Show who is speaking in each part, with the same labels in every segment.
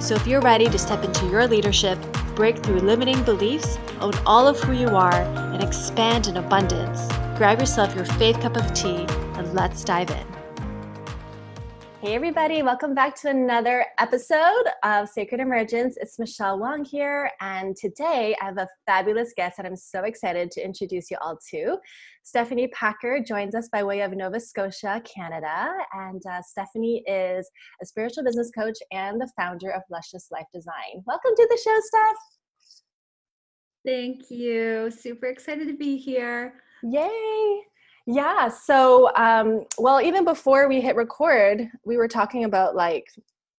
Speaker 1: So if you're ready to step into your leadership, break through limiting beliefs, own all of who you are, and expand in abundance, grab yourself your faith cup of tea and let's dive in. Hey, everybody, welcome back to another episode of Sacred Emergence. It's Michelle Wong here, and today I have a fabulous guest that I'm so excited to introduce you all to. Stephanie Packer joins us by way of Nova Scotia, Canada, and uh, Stephanie is a spiritual business coach and the founder of Luscious Life Design. Welcome to the show, Steph.
Speaker 2: Thank you. Super excited to be here.
Speaker 1: Yay! Yeah. So, um, well, even before we hit record, we were talking about like,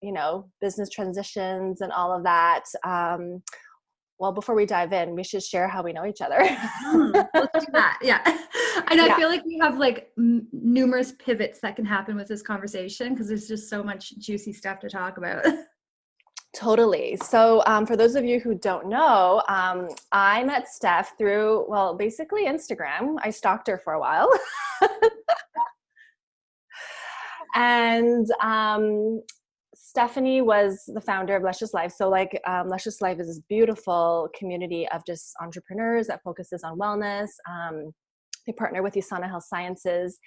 Speaker 1: you know, business transitions and all of that. Um, well, before we dive in, we should share how we know each other.
Speaker 2: mm, let's do that. Yeah. And I yeah. feel like we have like m- numerous pivots that can happen with this conversation because there's just so much juicy stuff to talk about.
Speaker 1: Totally. So, um, for those of you who don't know, um, I met Steph through, well, basically Instagram. I stalked her for a while. and um, Stephanie was the founder of Luscious Life. So, like, um, Luscious Life is this beautiful community of just entrepreneurs that focuses on wellness. Um, they partner with USANA Health Sciences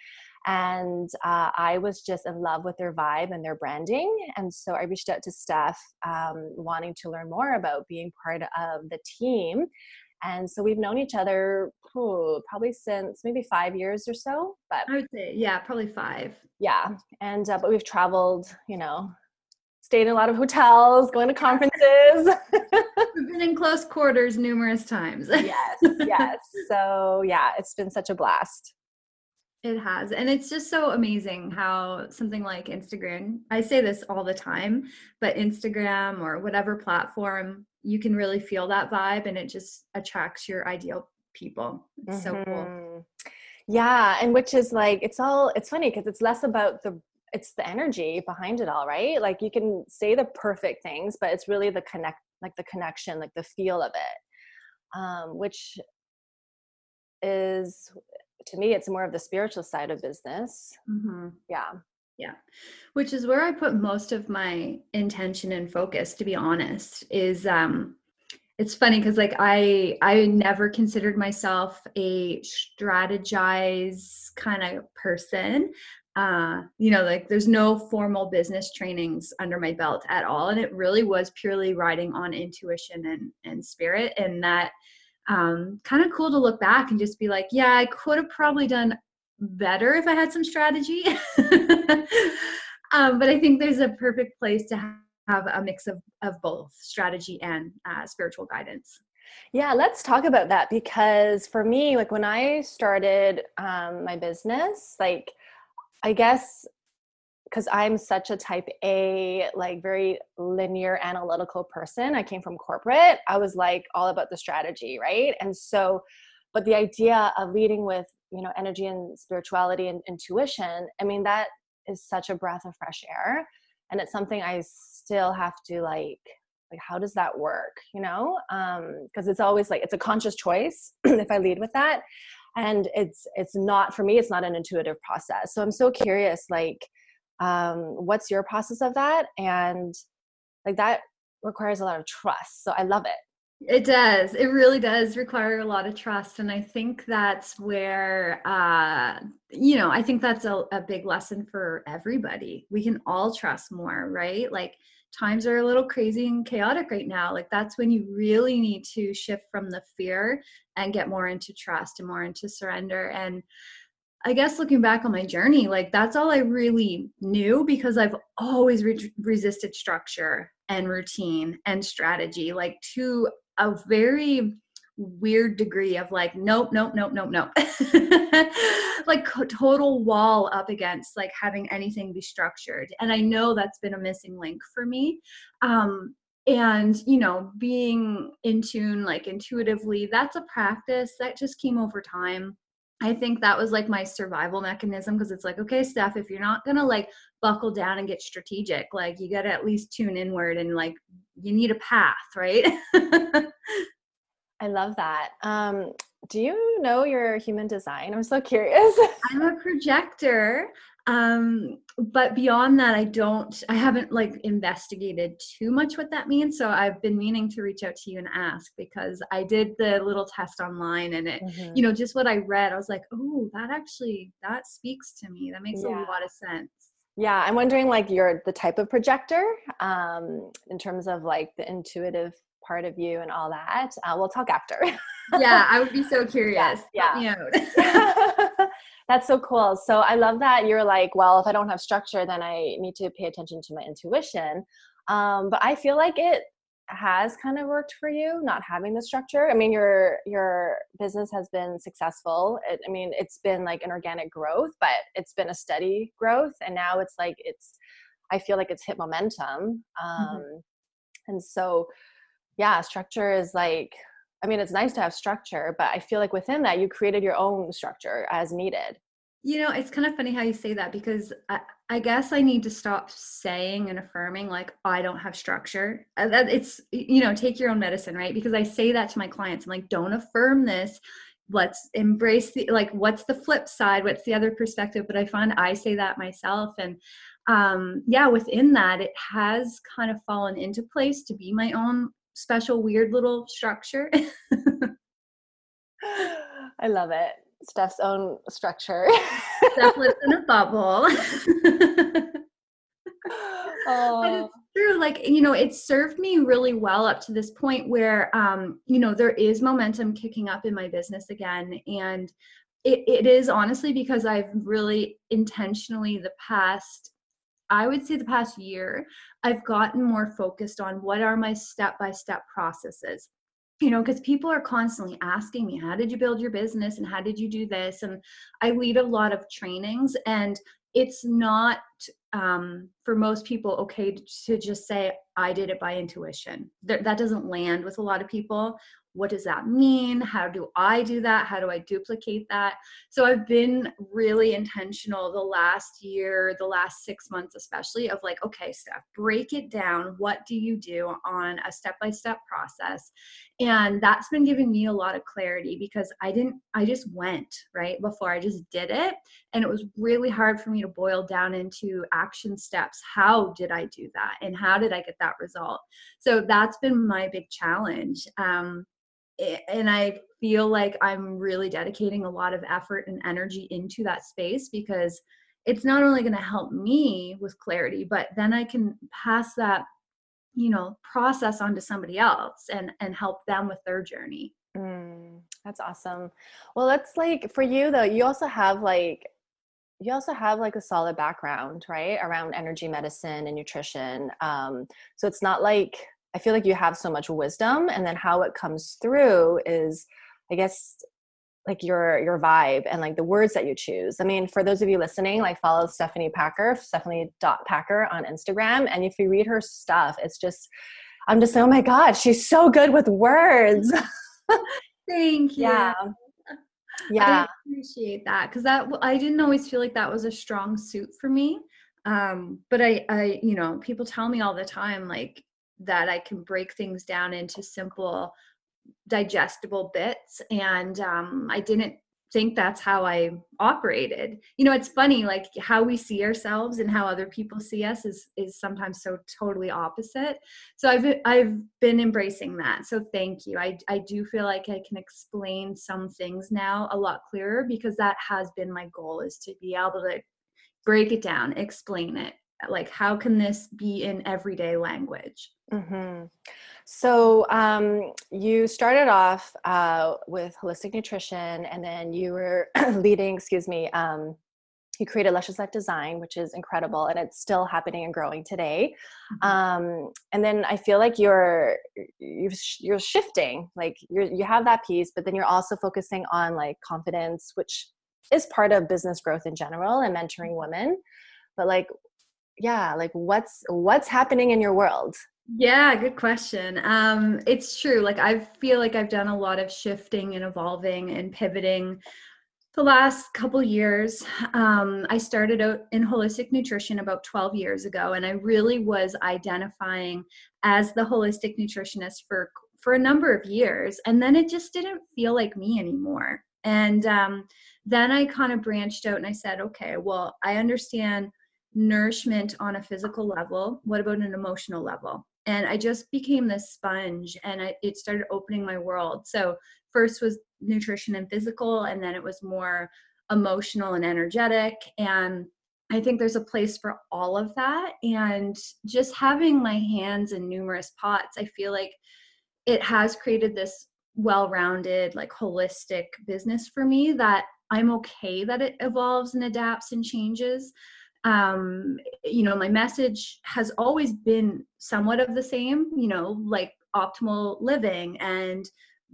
Speaker 1: and uh, I was just in love with their vibe and their branding. And so I reached out to Steph, um, wanting to learn more about being part of the team. And so we've known each other probably since maybe five years or so. But
Speaker 2: I would say, yeah, probably five.
Speaker 1: Yeah, and uh, but we've traveled, you know, stayed in a lot of hotels, going to conferences.
Speaker 2: We've been in close quarters numerous times.
Speaker 1: yes, yes. So yeah, it's been such a blast.
Speaker 2: It has. And it's just so amazing how something like Instagram, I say this all the time, but Instagram or whatever platform, you can really feel that vibe and it just attracts your ideal people. It's mm-hmm. so cool. Mm-hmm.
Speaker 1: Yeah. And which is like, it's all, it's funny because it's less about the, it's the energy behind it all, right? Like you can say the perfect things, but it's really the connect, like the connection, like the feel of it, um, which is to me it's more of the spiritual side of business mm-hmm. yeah
Speaker 2: yeah which is where i put most of my intention and focus to be honest is um it's funny because like i i never considered myself a strategize kind of person uh you know like there's no formal business trainings under my belt at all and it really was purely riding on intuition and and spirit and that um, kind of cool to look back and just be like, yeah, I could have probably done better if I had some strategy. um, but I think there's a perfect place to have a mix of, of both strategy and uh, spiritual guidance.
Speaker 1: Yeah, let's talk about that because for me, like when I started um, my business, like I guess because I'm such a type A, like very linear analytical person. I came from corporate. I was like all about the strategy, right? And so, but the idea of leading with, you know, energy and spirituality and intuition, I mean, that is such a breath of fresh air. And it's something I still have to like, like, how does that work? You know? Um, because it's always like, it's a conscious choice if I lead with that. And it's, it's not, for me, it's not an intuitive process. So I'm so curious, like, um, what's your process of that? And like that requires a lot of trust so i love it.
Speaker 2: It does. It really does require a lot of trust and i think that's where uh you know i think that's a, a big lesson for everybody. We can all trust more right? Like times are a little crazy and chaotic right now like that's when you really need to shift from the fear and get more into trust and more into surrender. And I guess looking back on my journey, like that's all I really knew because I've always re- resisted structure and routine and strategy, like to a very weird degree of like, nope, nope, nope, nope, nope. like total wall up against like having anything be structured. And I know that's been a missing link for me. Um, and you know being in tune like intuitively that's a practice that just came over time I think that was like my survival mechanism because it's like, okay, Steph, if you're not gonna like buckle down and get strategic, like you gotta at least tune inward and like you need a path, right?
Speaker 1: I love that. Um, do you know your human design? I'm so curious.
Speaker 2: I'm a projector um but beyond that i don't i haven't like investigated too much what that means so i've been meaning to reach out to you and ask because i did the little test online and it mm-hmm. you know just what i read i was like oh that actually that speaks to me that makes yeah. a lot of sense
Speaker 1: yeah i'm wondering like you're the type of projector um in terms of like the intuitive part of you and all that uh, we'll talk after
Speaker 2: yeah i would be so curious
Speaker 1: yeah, yeah. That's so cool. So I love that you're like, well, if I don't have structure, then I need to pay attention to my intuition. Um, but I feel like it has kind of worked for you not having the structure i mean your your business has been successful it, i mean it's been like an organic growth but it's been a steady growth and now it's like it's i feel like it's hit momentum mm-hmm. um mm-hmm. and so yeah structure is like I mean, it's nice to have structure, but I feel like within that, you created your own structure as needed.
Speaker 2: You know, it's kind of funny how you say that because I, I guess I need to stop saying and affirming like I don't have structure. Uh, it's you know, take your own medicine, right? Because I say that to my clients. I'm like, don't affirm this. Let's embrace the like what's the flip side? What's the other perspective? But I find I say that myself and um yeah, within that it has kind of fallen into place to be my own special weird little structure.
Speaker 1: I love it. Steph's own structure.
Speaker 2: Steph lives in a bubble. oh. It's true. Like, you know, it served me really well up to this point where, um, you know, there is momentum kicking up in my business again. And it, it is honestly because I've really intentionally the past I would say the past year, I've gotten more focused on what are my step by step processes. You know, because people are constantly asking me, How did you build your business? And how did you do this? And I lead a lot of trainings, and it's not um, for most people okay to just say, I did it by intuition. That, that doesn't land with a lot of people what does that mean? How do I do that? How do I duplicate that? So I've been really intentional the last year, the last six months, especially, of like, okay, Steph, break it down. What do you do on a step by step process? And that's been giving me a lot of clarity because I didn't, I just went right before I just did it. And it was really hard for me to boil down into action steps. How did I do that? And how did I get that result? So that's been my big challenge. Um, and I feel like I'm really dedicating a lot of effort and energy into that space because it's not only going to help me with clarity, but then I can pass that, you know, process onto somebody else and and help them with their journey.
Speaker 1: Mm, that's awesome. Well, that's like for you though. You also have like you also have like a solid background, right, around energy medicine and nutrition. Um, so it's not like I feel like you have so much wisdom and then how it comes through is I guess like your your vibe and like the words that you choose. I mean, for those of you listening, like follow Stephanie Packer, Stephanie Packer on Instagram. And if you read her stuff, it's just I'm just oh my God, she's so good with words.
Speaker 2: Thank you.
Speaker 1: Yeah. Yeah.
Speaker 2: I appreciate that because that I didn't always feel like that was a strong suit for me. Um, but I I, you know, people tell me all the time, like that I can break things down into simple, digestible bits. And um, I didn't think that's how I operated. You know, it's funny, like how we see ourselves and how other people see us is is sometimes so totally opposite. So I've I've been embracing that. So thank you. I I do feel like I can explain some things now a lot clearer because that has been my goal is to be able to break it down, explain it. Like how can this be in everyday language?
Speaker 1: Mm-hmm. So um, you started off uh, with holistic nutrition, and then you were leading. Excuse me. Um, you created Luscious Life Design, which is incredible, and it's still happening and growing today. Mm-hmm. Um, and then I feel like you're you're shifting. Like you you have that piece, but then you're also focusing on like confidence, which is part of business growth in general and mentoring women. But like, yeah, like what's what's happening in your world?
Speaker 2: Yeah, good question. Um, it's true. Like I feel like I've done a lot of shifting and evolving and pivoting the last couple years. Um, I started out in holistic nutrition about 12 years ago, and I really was identifying as the holistic nutritionist for for a number of years, and then it just didn't feel like me anymore. And um, then I kind of branched out and I said, okay, well, I understand nourishment on a physical level. What about an emotional level? And I just became this sponge and I, it started opening my world. So, first was nutrition and physical, and then it was more emotional and energetic. And I think there's a place for all of that. And just having my hands in numerous pots, I feel like it has created this well rounded, like holistic business for me that I'm okay that it evolves and adapts and changes. Um, you know, my message has always been somewhat of the same, you know, like optimal living and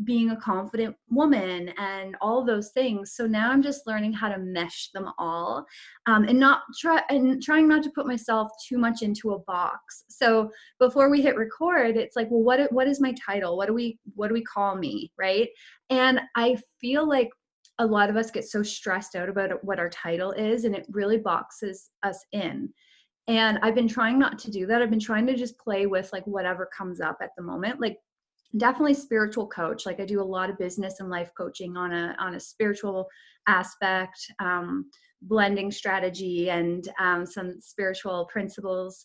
Speaker 2: being a confident woman and all those things. So now i'm just learning how to mesh them all um, and not try and trying not to put myself too much into a box. So before we hit record it's like well what what is my title? What do we what do we call me? Right? And i feel like a lot of us get so stressed out about what our title is and it really boxes us in. And i've been trying not to do that. I've been trying to just play with like whatever comes up at the moment. Like definitely spiritual coach. Like i do a lot of business and life coaching on a on a spiritual aspect um, blending strategy and um, some spiritual principles.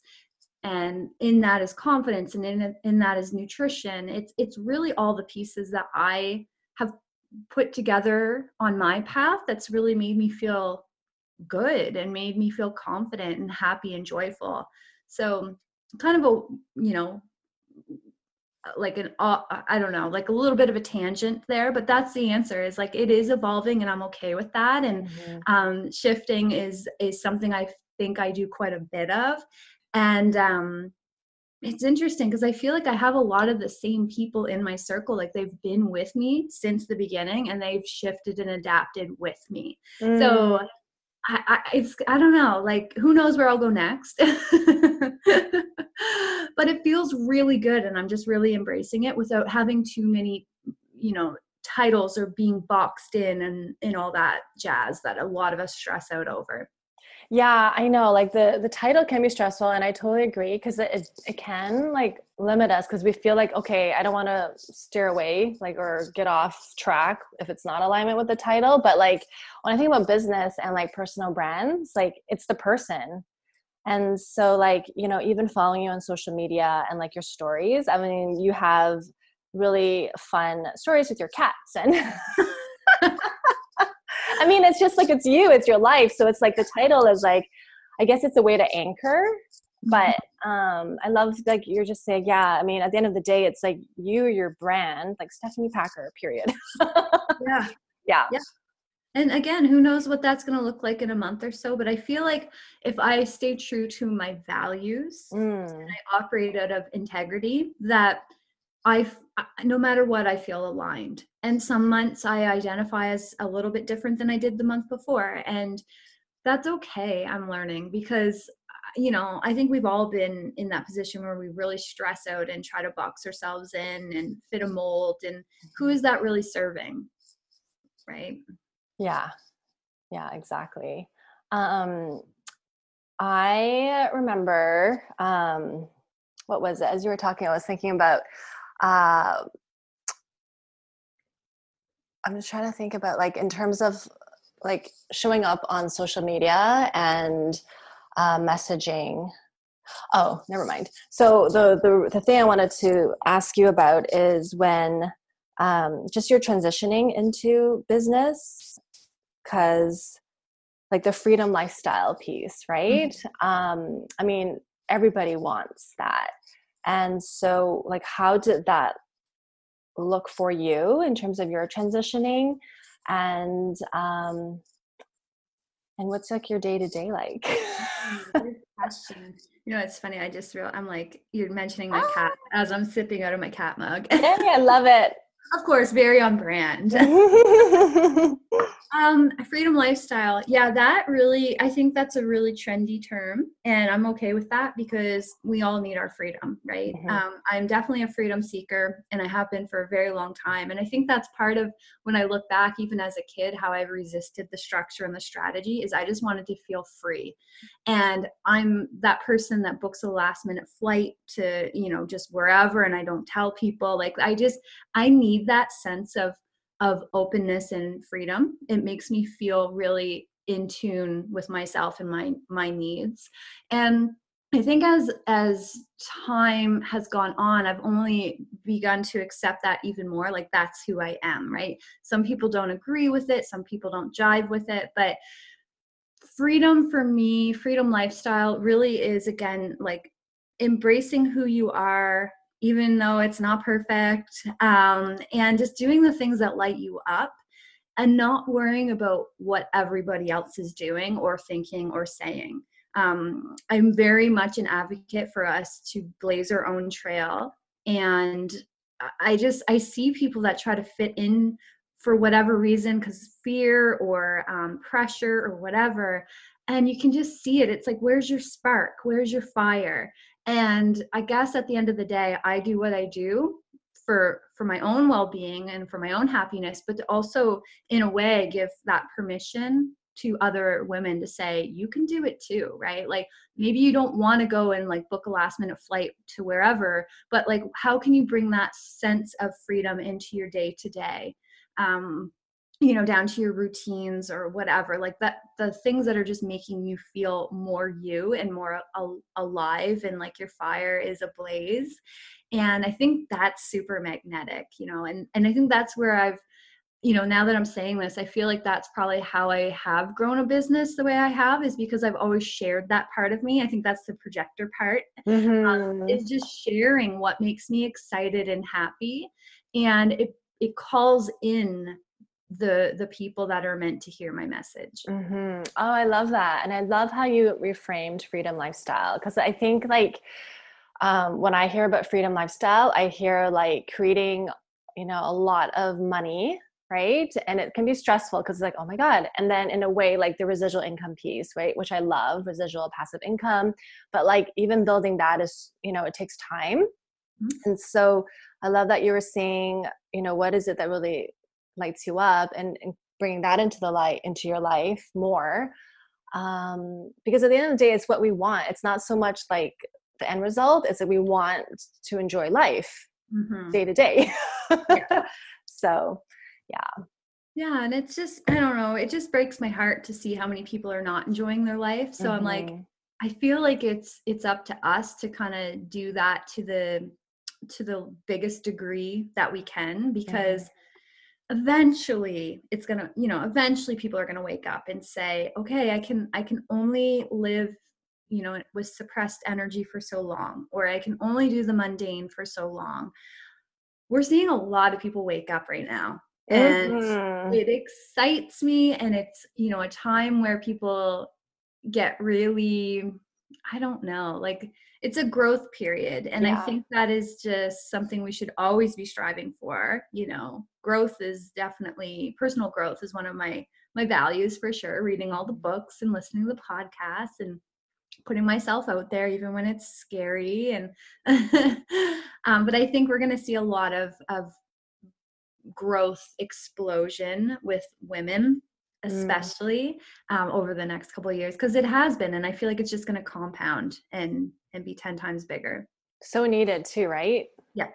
Speaker 2: And in that is confidence and in, in that is nutrition. It's it's really all the pieces that i have put together on my path that's really made me feel good and made me feel confident and happy and joyful. So kind of a you know like an uh, i don't know like a little bit of a tangent there but that's the answer is like it is evolving and i'm okay with that. And mm-hmm. um, shifting is is something i think i do quite a bit of. And um, it's interesting because i feel like i have a lot of the same people in my circle like they've been with me since the beginning and they've shifted and adapted with me mm. so I, I, it's I don't know, like who knows where I'll go next. but it feels really good and I'm just really embracing it without having too many, you know, titles or being boxed in and and all that jazz that a lot of us stress out over.
Speaker 1: Yeah, I know. Like the the title can be stressful, and I totally agree because it it can like limit us because we feel like okay, I don't want to steer away like or get off track if it's not alignment with the title. But like when I think about business and like personal brands, like it's the person. And so like, you know, even following you on social media and like your stories, I mean, you have really fun stories with your cats and I mean, it's just like it's you, it's your life. So it's like the title is like, I guess it's a way to anchor. But mm-hmm. um, I love like you're just saying, yeah. I mean, at the end of the day, it's like you, your brand, like Stephanie Packer. Period.
Speaker 2: yeah.
Speaker 1: Yeah.
Speaker 2: Yeah. And again, who knows what that's going to look like in a month or so. But I feel like if I stay true to my values mm. and I operate out of integrity, that I, no matter what, I feel aligned. And some months I identify as a little bit different than I did the month before. And that's okay, I'm learning because, you know, I think we've all been in that position where we really stress out and try to box ourselves in and fit a mold. And who is that really serving? Right.
Speaker 1: Yeah. Yeah, exactly. Um, I remember, um, what was it? As you were talking, I was thinking about uh, I'm just trying to think about like in terms of like showing up on social media and uh, messaging. Oh, never mind. So the, the the thing I wanted to ask you about is when um, just you're transitioning into business, because like the freedom lifestyle piece, right? Mm-hmm. Um, I mean, everybody wants that, and so, like, how did that look for you in terms of your transitioning? And um, and what's like your day to day like?
Speaker 2: Question. You know, it's funny. I just real I'm like you're mentioning my cat ah. as I'm sipping out of my cat mug.
Speaker 1: hey, I love it.
Speaker 2: Of course, very on brand. um, freedom lifestyle. Yeah, that really, I think that's a really trendy term, and I'm okay with that because we all need our freedom, right? Mm-hmm. Um, I'm definitely a freedom seeker, and I have been for a very long time. And I think that's part of when I look back, even as a kid, how I've resisted the structure and the strategy is I just wanted to feel free. And I'm that person that books a last minute flight to, you know, just wherever, and I don't tell people. Like, I just, I need that sense of of openness and freedom. It makes me feel really in tune with myself and my my needs. And i think as as time has gone on i've only begun to accept that even more like that's who i am right? Some people don't agree with it some people don't jive with it but freedom for me freedom lifestyle really is again like embracing who you are even though it's not perfect, um, and just doing the things that light you up and not worrying about what everybody else is doing or thinking or saying. Um, I'm very much an advocate for us to blaze our own trail. And I just, I see people that try to fit in for whatever reason, because fear or um, pressure or whatever. And you can just see it. It's like, where's your spark? Where's your fire? and i guess at the end of the day i do what i do for for my own well-being and for my own happiness but to also in a way give that permission to other women to say you can do it too right like maybe you don't want to go and like book a last minute flight to wherever but like how can you bring that sense of freedom into your day to day um you know down to your routines or whatever like that the things that are just making you feel more you and more al- alive and like your fire is ablaze. And i think that's super magnetic you know and and i think that's where i've you know now that i'm saying this i feel like that's probably how i have grown a business the way i have is because i've always shared that part of me. I think that's the projector part. Um, mm-hmm. um, is just sharing what makes me excited and happy. And it it calls in the the people that are meant to hear my message.
Speaker 1: Mm-hmm. oh i love that. And i love how you reframed freedom lifestyle because i think like um, when i hear about freedom lifestyle i hear like creating you know a lot of money right? And it can be stressful because it's like oh my god. And then in a way like the residual income piece right? Which i love residual passive income. But like even building that is you know it takes time. Mm-hmm. and so i love that you were saying you know what is it that really lights you up and, and bringing that into the light into your life more um, because at the end of the day it's what we want it's not so much like the end result it's that we want to enjoy life mm-hmm. day to day so yeah
Speaker 2: yeah and it's just i don't know it just breaks my heart to see how many people are not enjoying their life so mm-hmm. i'm like mm-hmm. i feel like it's it's up to us to kind of do that to the to the biggest degree that we can because mm-hmm eventually it's going to you know eventually people are going to wake up and say okay i can i can only live you know with suppressed energy for so long or i can only do the mundane for so long we're seeing a lot of people wake up right now and mm-hmm. it excites me and it's you know a time where people get really i don't know like it's a growth period and yeah. i think that is just something we should always be striving for you know growth is definitely personal growth is one of my my values for sure reading all the books and listening to the podcasts and putting myself out there even when it's scary and um, but i think we're going to see a lot of of growth explosion with women. Especially mm. um, over the next couple of years because it has been and i feel like it's just going to compound and and be 10 times bigger
Speaker 1: so needed too right
Speaker 2: yeah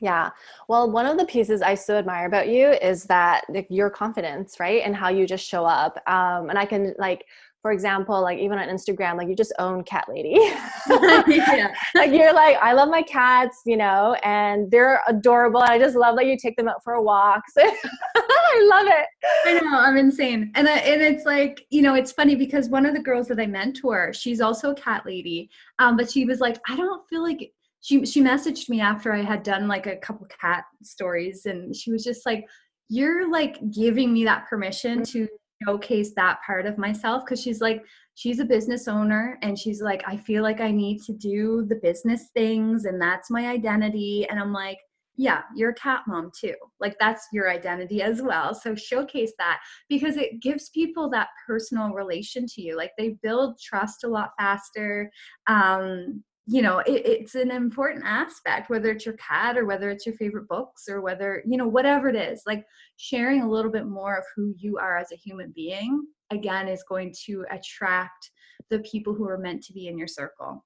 Speaker 1: yeah well one of the pieces i so admire about you is that like, your confidence right and how you just show up um, and i can like for example, like even on Instagram, like you just own cat lady. yeah. Like you're like, I love my cats, you know, and they're adorable. I just love that you take them out for a walk. So I love it.
Speaker 2: I know, I'm insane. And, I, and it's like, you know, it's funny because one of the girls that I mentor, she's also a cat lady. Um, but she was like, I don't feel like she she messaged me after I had done like a couple cat stories and she was just like, You're like giving me that permission to showcase that part of myself because she's like she's a business owner and she's like i feel like i need to do the business things and that's my identity and i'm like yeah, you're a cat mom too. Like that's your identity as well. So showcase that because it gives people that personal relation to you. Like they build trust a lot faster. Um, you know, it, it's an important aspect, whether it's your cat or whether it's your favorite books or whether, you know, whatever it is, like sharing a little bit more of who you are as a human being, again, is going to attract the people who are meant to be in your circle.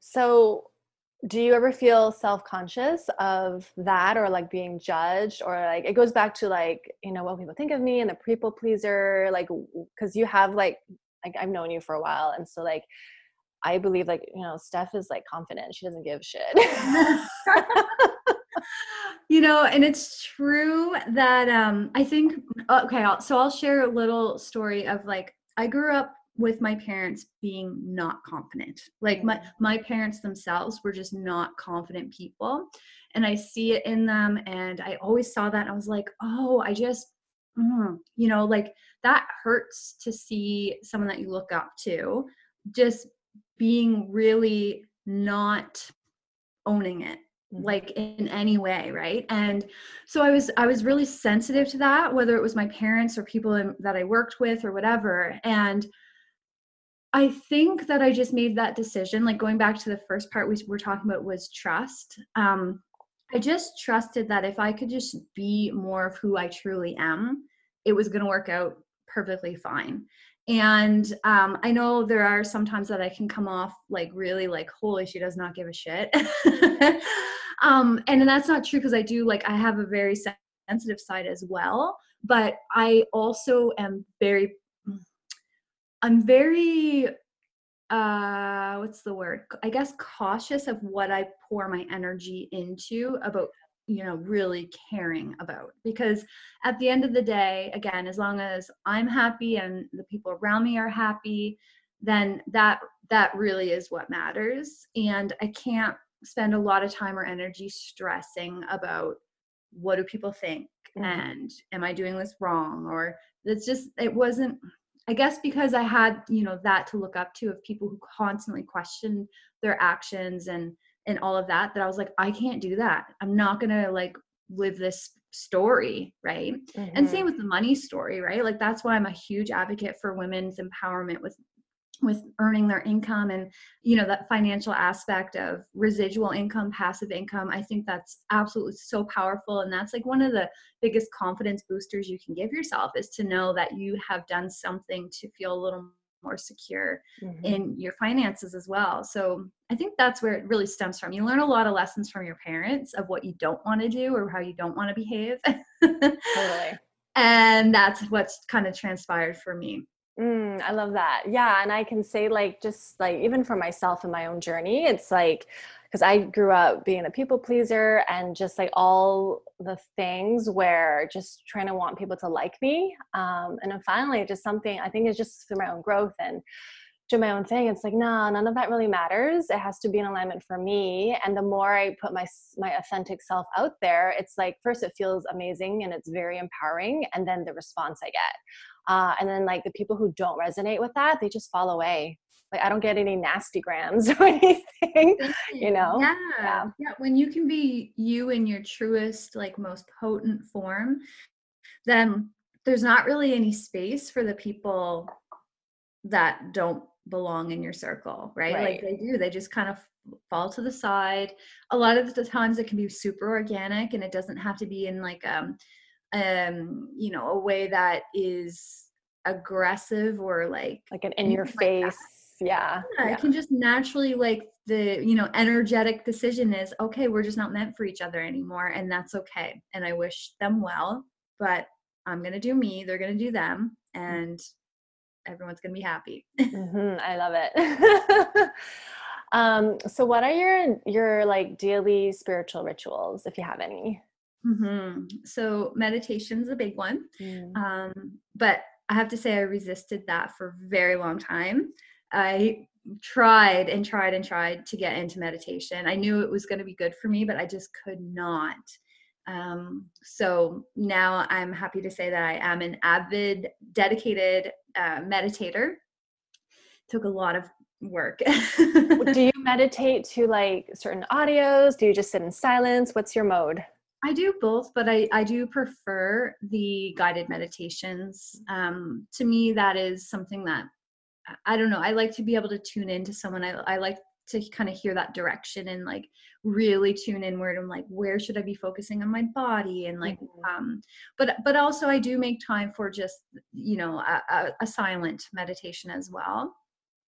Speaker 1: So, do you ever feel self-conscious of that or like being judged? Or like it goes back to like you know what people think of me and the people pleaser like because you have like like i've known you for a while and so like i believe like you know steph is like confident. She doesn't give shit.
Speaker 2: You know and it's true that um i think okay I'll, so i'll share a little story of like i grew up with my parents being not confident. Like my my parents themselves were just not confident people and i see it in them and i always saw that i was like oh i just mm, you know like that hurts to see someone that you look up to just being really not owning it mm-hmm. like in any way right? And so i was i was really sensitive to that whether it was my parents or people in, that i worked with or whatever and I think that I just made that decision. Like going back to the first part we were talking about was trust. Um, I just trusted that if I could just be more of who I truly am, it was going to work out perfectly fine. And um, I know there are sometimes that I can come off like really like, holy, she does not give a shit. um, and that's not true because I do like, I have a very sensitive side as well. But I also am very I'm very uh what's the word i guess cautious of what i pour my energy into about you know really caring about because at the end of the day again as long as i'm happy and the people around me are happy then that that really is what matters and i can't spend a lot of time or energy stressing about what do people think mm-hmm. and am i doing this wrong or it's just it wasn't I guess because I had, you know, that to look up to of people who constantly questioned their actions and and all of that that I was like I can't do that. I'm not going to like live this story, right? Mm-hmm. And same mm-hmm. with the money story, right? Like that's why I'm a huge advocate for women's empowerment with with earning their income and you know that financial aspect of residual income passive income i think that's absolutely so powerful. And that's like one of the biggest confidence boosters you can give yourself is to know that you have done something to feel a little more secure mm-hmm. in your finances as well. So i think that's where it really stems from. You learn a lot of lessons from your parents of what you don't want to do or how you don't want to behave. Totally. And that's what's kind of transpired for me
Speaker 1: Mm, I love that. Yeah. And I can say, like, just like even for myself in my own journey, it's like, because I grew up being a people pleaser and just like all the things where just trying to want people to like me. Um, and then finally, just something I think is just through my own growth and do my own thing. It's like, nah, none of that really matters. It has to be in alignment for me. And the more I put my my authentic self out there, it's like first it feels amazing and it's very empowering, and then the response I get. Uh, and then like the people who don't resonate with that, they just fall away. Like I don't get any nasty grams or anything, you know?
Speaker 2: Yeah. yeah. Yeah. When you can be you in your truest, like most potent form, then there's not really any space for the people that don't belong in your circle, right? right? Like they do. They just kind of fall to the side. A lot of the times it can be super organic and it doesn't have to be in like um um you know a way that is aggressive or like
Speaker 1: like an in your face like yeah.
Speaker 2: yeah. it can just naturally like the you know energetic decision is okay we're just not meant for each other anymore and that's okay and i wish them well but i'm gonna do me they're gonna do them mm. and everyone's gonna be happy
Speaker 1: mm-hmm, i love it um so what are your your like daily spiritual rituals if you have any
Speaker 2: Mm-hmm. So meditation's a big one. Mm. Um, but I have to say I resisted that for a very long time. I tried and tried and tried to get into meditation. I knew it was going to be good for me, but I just could not. Um, so now I'm happy to say that I am an avid, dedicated uh, meditator. Took a lot of work.
Speaker 1: do you meditate to like certain audios? Do you just sit in silence? What's your mode?
Speaker 2: I do both, but I, I do prefer the guided meditations. Um, to me, that is something that I don't know. I like to be able to tune into someone. I, I like to kind of hear that direction and like really tune inward and like where should i be focusing on my body and like mm-hmm. um but but also i do make time for just you know a, a, a silent meditation as well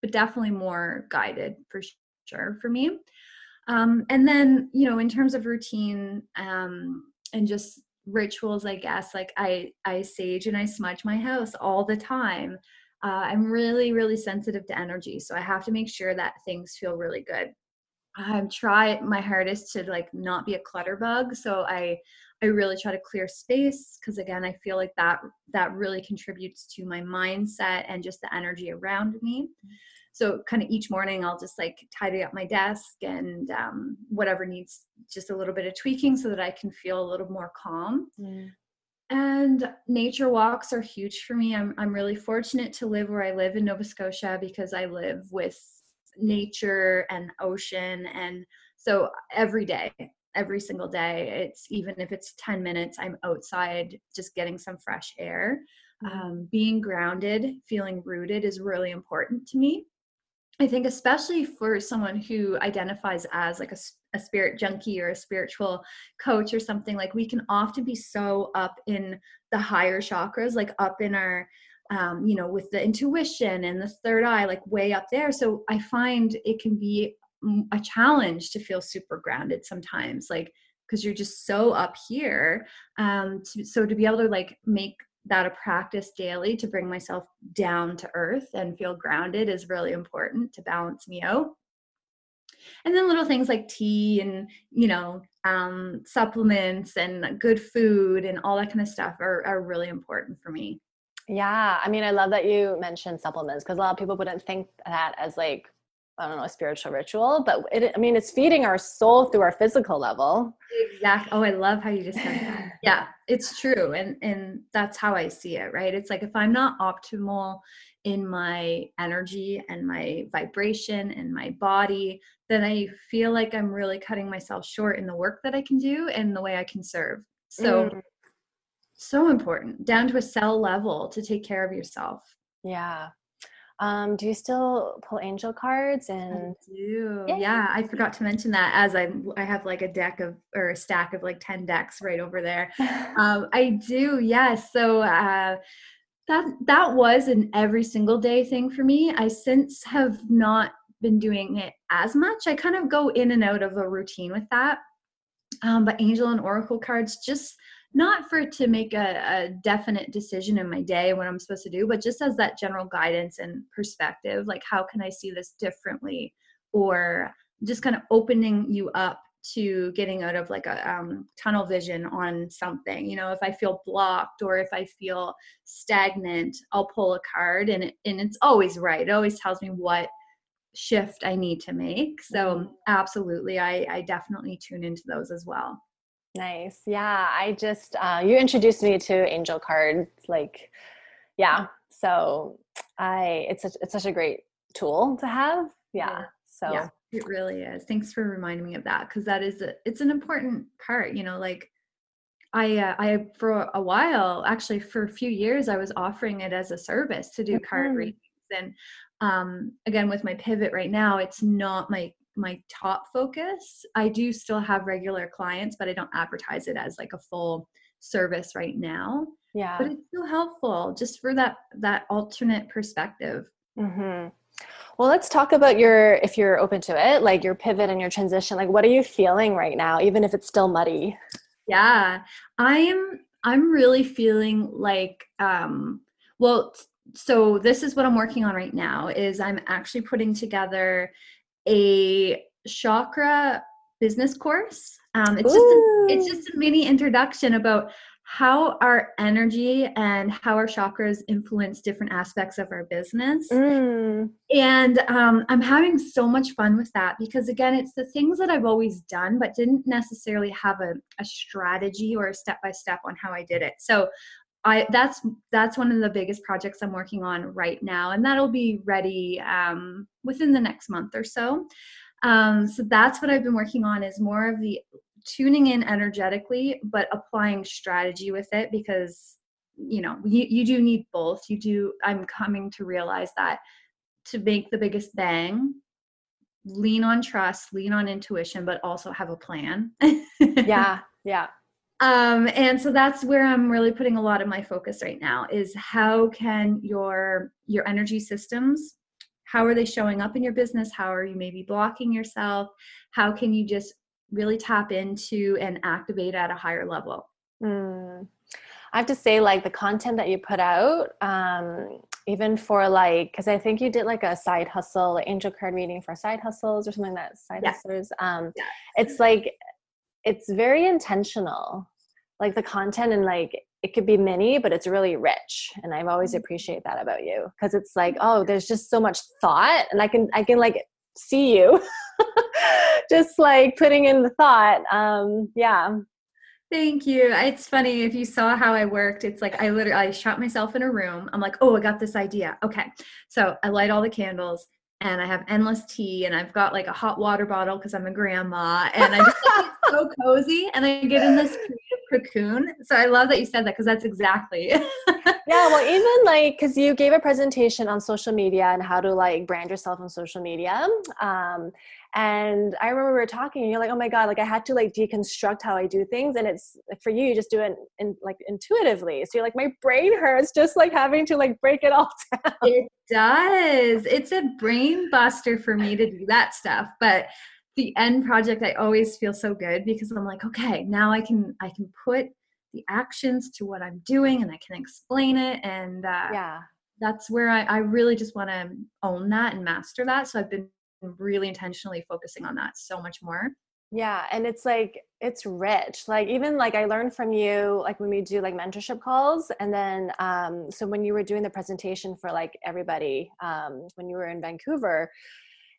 Speaker 2: but definitely more guided for sure for me um and then you know in terms of routine um and just rituals i guess like i i sage and i smudge my house all the time uh, I'm really, really sensitive to energy. So I have to make sure that things feel really good. I'm try my hardest to like not be a clutter bug. So I I really try to clear space because again I feel like that that really contributes to my mindset and just the energy around me. So kind of each morning I'll just like tidy up my desk and um, whatever needs just a little bit of tweaking so that I can feel a little more calm. Mm. And nature walks are huge for me. I'm I'm really fortunate to live where I live in Nova Scotia because I live with nature and ocean and so every day every single day it's even if it's 10 minutes i'm outside just getting some fresh air mm-hmm. um, being grounded feeling rooted is really important to me i think especially for someone who identifies as like a a spirit junkie or a spiritual coach or something like we can often be so up in the higher chakras like up in our um, you know with the intuition and the third eye like way up there. So i find it can be a challenge to feel super grounded sometimes like because you're just so up here um to, so to be able to like make that a practice daily to bring myself down to earth and feel grounded is really important to balance me out. And then little things like tea and you know um, supplements and good food and all that kind of stuff are, are really important for me.
Speaker 1: Yeah i mean i love that you mentioned supplements because a lot of people wouldn't think that as like I don't know, a spiritual ritual, but it, I mean, it's feeding our soul through our physical level.
Speaker 2: Exactly. Oh, I love how you just said that. yeah, it's true. And, and that's how I see it, right? It's like, if I'm not optimal in my energy and my vibration and my body, then I feel like I'm really cutting myself short in the work that I can do and the way I can serve. So, mm. so important down to a cell level to take care of yourself.
Speaker 1: Yeah. Um, do you still pull angel cards and
Speaker 2: I do. Yeah. yeah. I forgot to mention that as I I have like a deck of or a stack of like 10 decks right over there. um, I do, yes. So uh that that was an every single day thing for me. I since have not been doing it as much. I kind of go in and out of a routine with that. Um, but angel and oracle cards just not for to make a, a, definite decision in my day and what i'm supposed to do but just as that general guidance and perspective like how can i see this differently? Or just kind of opening you up to getting out of like a um, tunnel vision on something. You know if i feel blocked or if i feel stagnant i'll pull a card and it, and it's always right. It always tells me what shift i need to make. So mm-hmm. absolutely i i definitely tune into those as well
Speaker 1: Nice. Yeah. I just, uh, you introduced me to angel cards. Like, yeah. So I, it's such, it's such a great tool to have. Yeah. So yeah,
Speaker 2: it really is. Thanks for reminding me of that. Cause that is, a, it's an important part, you know, like I, uh, I, for a while, actually for a few years, I was offering it as a service to do mm-hmm. card readings. And um, again, with my pivot right now, it's not my my top focus. I do still have regular clients, but I don't advertise it as like a full service right now.
Speaker 1: Yeah.
Speaker 2: But it's still helpful just for that that alternate perspective.
Speaker 1: Mm-hmm. Well, let's talk about your if you're open to it, like your pivot and your transition. Like what are you feeling right now, even if it's still muddy?
Speaker 2: Yeah. I'm I'm really feeling like um well so this is what I'm working on right now is I'm actually putting together a chakra business course. Um, it's just a, it's just a mini introduction about how our energy and how our chakras influence different aspects of our business. Mm. And um, I'm having so much fun with that because, again, it's the things that I've always done, but didn't necessarily have a, a strategy or a step by step on how I did it. So I that's that's one of the biggest projects I'm working on right now, and that'll be ready um, within the next month or so. Um, so that's what I've been working on is more of the tuning in energetically, but applying strategy with it because you know you, you do need both. You do. I'm coming to realize that to make the biggest bang, lean on trust, lean on intuition, but also have a plan.
Speaker 1: yeah, yeah
Speaker 2: um, and so that's where i'm really putting a lot of my focus right now is how can your your energy systems how are they showing up in your business how are you maybe blocking yourself how can you just really tap into and activate at a higher level
Speaker 1: mm. i have to say like the content that you put out um, even for like because i think you did like a side hustle like angel card reading for side hustles or something that side yeah. hustlers um, yeah. it's like it's very intentional like the content and like it could be mini but it's really rich and i've always mm-hmm. appreciate that about you because it's like oh there's just so much thought and i can i can like see you just like putting in the thought um yeah
Speaker 2: Thank you. It's funny if you saw how I worked. It's like I literally I shot myself in a room. I'm like, oh, I got this idea. Okay, so I light all the candles and I have endless tea and I've got like a hot water bottle because I'm a grandma and I just like, so cozy and I get in this cocoon. So I love that you said that because that's exactly.
Speaker 1: yeah, well, even like because you gave a presentation on social media and how to like brand yourself on social media. Um, and I remember we were talking, and you're like, "Oh my god!" Like I had to like deconstruct how I do things, and it's for you, you just do it in, like intuitively. So you're like, my brain hurts just like having to like break it all down.
Speaker 2: It does. It's a brain buster for me to do that stuff, but the end project i always feel so good because i'm like okay now i can i can put the actions to what i'm doing and i can explain it. And uh,
Speaker 1: yeah.
Speaker 2: that's where I, I really just want to own that and master that. So i've been really intentionally focusing on that so much more.
Speaker 1: Yeah. And it's like it's rich. Like even like i learned from you like when we do like mentorship calls and then um so when you were doing the presentation for like everybody um when you were in vancouver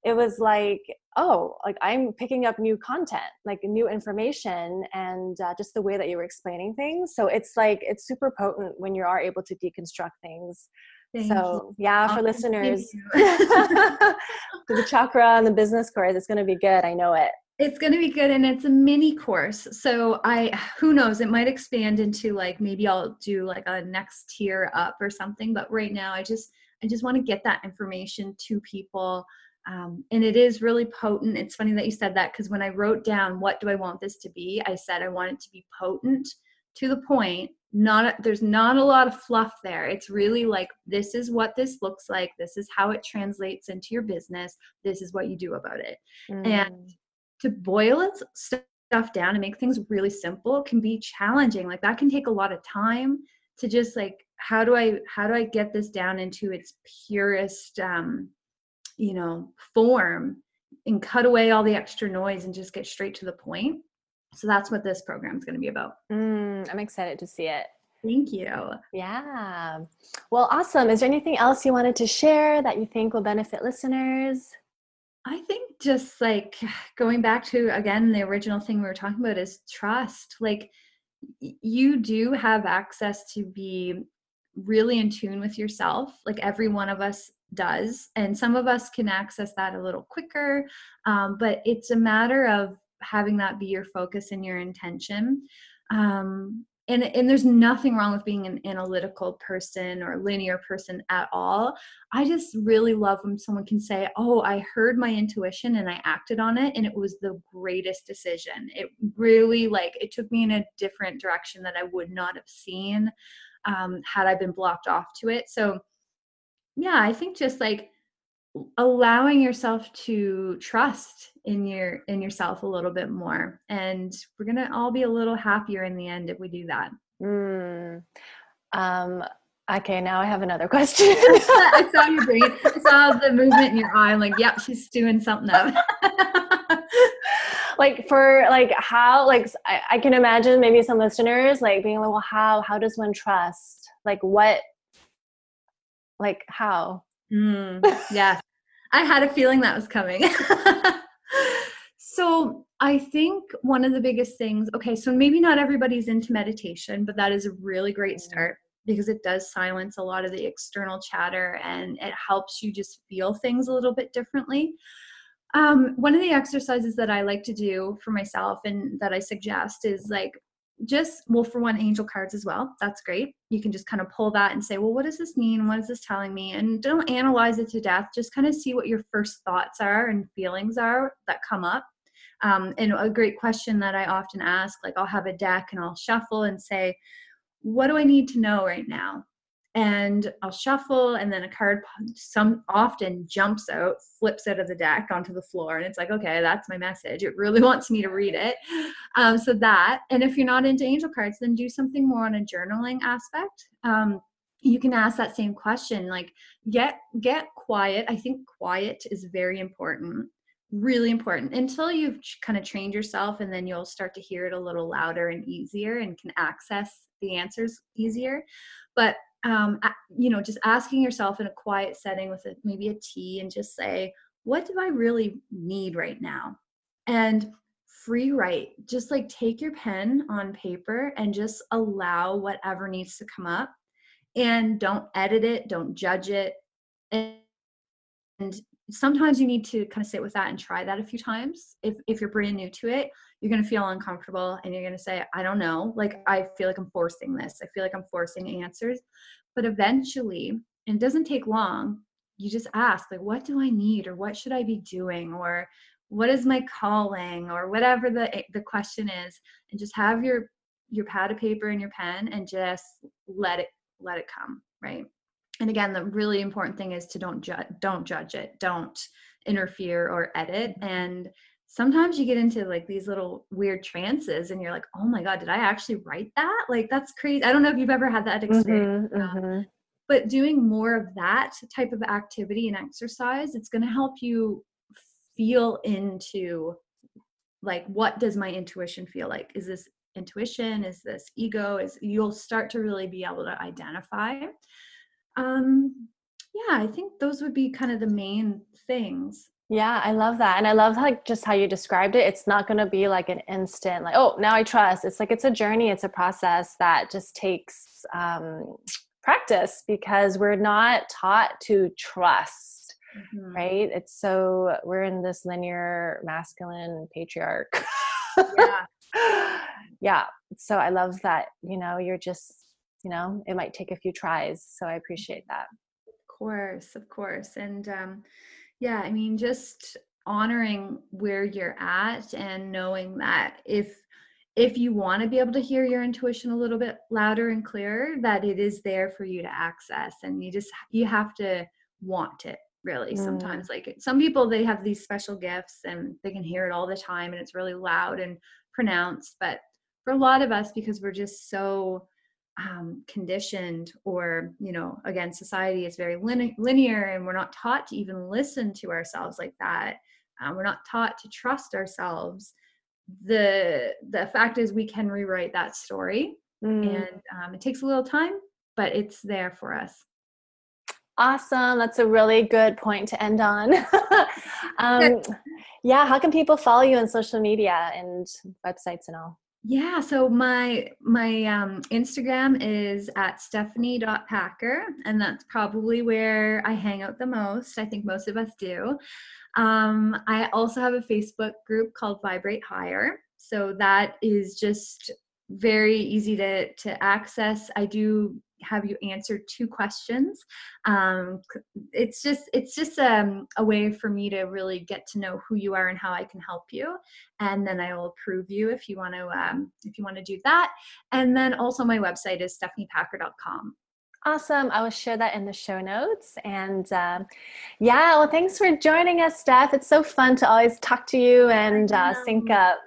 Speaker 1: it was like oh like i'm picking up new content like new information and uh, just the way that you were explaining things. So it's like it's super potent when you are able to deconstruct things. Thank so you. yeah for listeners. the chakra and the business course it's going to be good i know it.
Speaker 2: It's going to be good and it's a mini course so i who knows it might expand into like maybe i'll do like a next tier up or something but right now i just i just want to get that information to people um, and it is really potent. It's funny that you said that because when I wrote down what do I want this to be, I said I want it to be potent to the point. Not there's not a lot of fluff there. It's really like this is what this looks like. This is how it translates into your business. This is what you do about it. Mm. And to boil it stuff down and make things really simple can be challenging. Like that can take a lot of time to just like how do I how do I get this down into its purest um you know form and cut away all the extra noise and just get straight to the point. So that's what this program is going to be about.
Speaker 1: Mm, i'm excited to see it.
Speaker 2: Thank you.
Speaker 1: Yeah. Well awesome. Is there anything else you wanted to share that you think will benefit listeners?
Speaker 2: I think just like going back to again the original thing we were talking about is trust. Like you do have access to be really in tune with yourself. Like every one of us does and some of us can access that a little quicker um, but it's a matter of having that be your focus and your intention um, and, and there's nothing wrong with being an analytical person or linear person at all. I just really love when someone can say oh i heard my intuition and i acted on it and it was the greatest decision. It really like it took me in a different direction that i would not have seen um, had i been blocked off to it. So yeah i think just like allowing yourself to trust in your in yourself a little bit more and we're gonna all be a little happier in the end if we do that.
Speaker 1: Mm. um okay now i have another question.
Speaker 2: I saw your brain i saw the movement in your eye i'm like yep she's doing something up.
Speaker 1: Like for like how like I, I can imagine maybe some listeners like being like well how how does one trust? Like what like how?
Speaker 2: Mm, yeah, I had a feeling that was coming. so I think one of the biggest things, okay, so maybe not everybody's into meditation, but that is a really great mm. start. because it does silence a lot of the external chatter and it helps you just feel things a little bit differently. Um, one of the exercises that I like to do for myself and that I suggest is like just well for one angel cards as well. That's great. You can just kind of pull that and say well what does this mean? What is this telling me? And don't analyze it to death. Just kind of see what your first thoughts are and feelings are that come up. Um, and a great question that i often ask like i'll have a deck and i'll shuffle and say what do i need to know right now and I'll shuffle, and then a card some often jumps out, flips out of the deck onto the floor, and it's like, okay, that's my message. It really wants me to read it. Um, so that, and if you're not into angel cards, then do something more on a journaling aspect. Um, you can ask that same question, like get get quiet. I think quiet is very important really important until you've kind of trained yourself and then you'll start to hear it a little louder and easier and can access the answers easier but um, you know, just asking yourself in a quiet setting with a, maybe a tea and just say, what do I really need right now? And free write, just like take your pen on paper and just allow whatever needs to come up and don't edit it, don't judge it. And, and sometimes you need to kind of sit with that and try that a few times. If, if you're brand new to it, you're going to feel uncomfortable and you're going to say, I don't know. Like, I feel like I'm forcing this. I feel like I'm forcing answers. But eventually, and it doesn't take long, you just ask, like, what do I need? Or what should I be doing? Or what is my calling? Or whatever the, eh, the question is. And just have your, your pad of paper and your pen and just let it, let it come. Right. And again, the really important thing is to don't judge, don't judge it. Don't interfere or edit. And sometimes you get into like these little weird trances and you're like oh my god did i actually write that? Like that's crazy. I don't know if you've ever had that experience. mm-hmm, mm-hmm. but doing more of that type of activity and exercise it's going to help you feel into like what does my intuition feel like? Is this intuition? Is this ego? Is you'll start to really be able to identify um yeah i think those would be kind of the main things
Speaker 1: yeah, I love that. And I love like just how you described it. It's not going to be like an instant like, oh, now I trust. It's like it's a journey, it's a process that just takes um practice because we're not taught to trust. Mm-hmm. Right? It's so we're in this linear masculine patriarch. Yeah. yeah. So I love that, you know, you're just, you know, it might take a few tries. So I appreciate that.
Speaker 2: Of course, of course. And um yeah, I mean, just honoring where you're at and knowing that if if you want to be able to hear your intuition a little bit louder and clearer that it is there for you to access and you just you have to want it really mm. sometimes like some people they have these special gifts and they can hear it all the time and it's really loud and pronounced but for a lot of us because we're just so um, conditioned or you know again society is very linear and we're not taught to even listen to ourselves like that um, we're not taught to trust ourselves the the fact is we can rewrite that story mm. and um, it takes a little time but it's there for us.
Speaker 1: Awesome that's a really good point to end on. Um, yeah how can people follow you on social media and websites and all
Speaker 2: yeah, so my my um, Instagram is at stephanie.packer, and that's probably where I hang out the most. I think most of us do. Um, I also have a Facebook group called Vibrate Higher. So that is just very easy to, to access. I do have you answer two questions. Um, it's just it's just um, a way for me to really get to know who you are and how I can help you, and then I will approve you if you want to um, if you want to do that. And then also my website is stephaniepacker.com.
Speaker 1: Awesome. I will share that in the show notes. And uh, yeah, well, thanks for joining us, Steph. It's so fun to always talk to you and uh, sync up.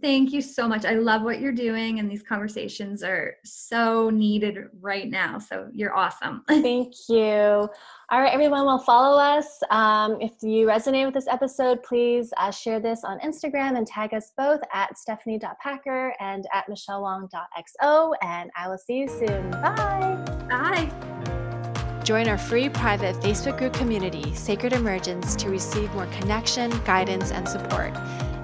Speaker 2: Thank you so much. I love what you're doing, and these conversations are so needed right now. So you're awesome.
Speaker 1: Thank you. All right, everyone, well, follow us. Um, if you resonate with this episode, please uh, share this on Instagram and tag us both at stephanie.packer and at michellewong.xo. And I will see you soon. Bye.
Speaker 2: Bye.
Speaker 3: Join our free private Facebook group community, Sacred Emergence, to receive more connection, guidance, and support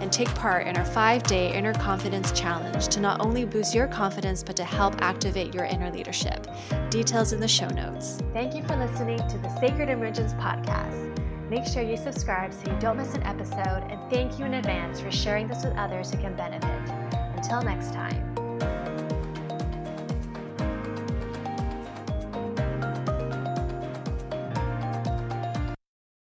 Speaker 3: and take part in our five day Inner Confidence Challenge to not only boost your confidence, but to help activate your inner leadership. Details in the show notes. Thank you for listening to the Sacred Emergence podcast. Make sure you subscribe so you don't miss an episode, and thank you in advance for sharing this with others who can benefit. Until next time.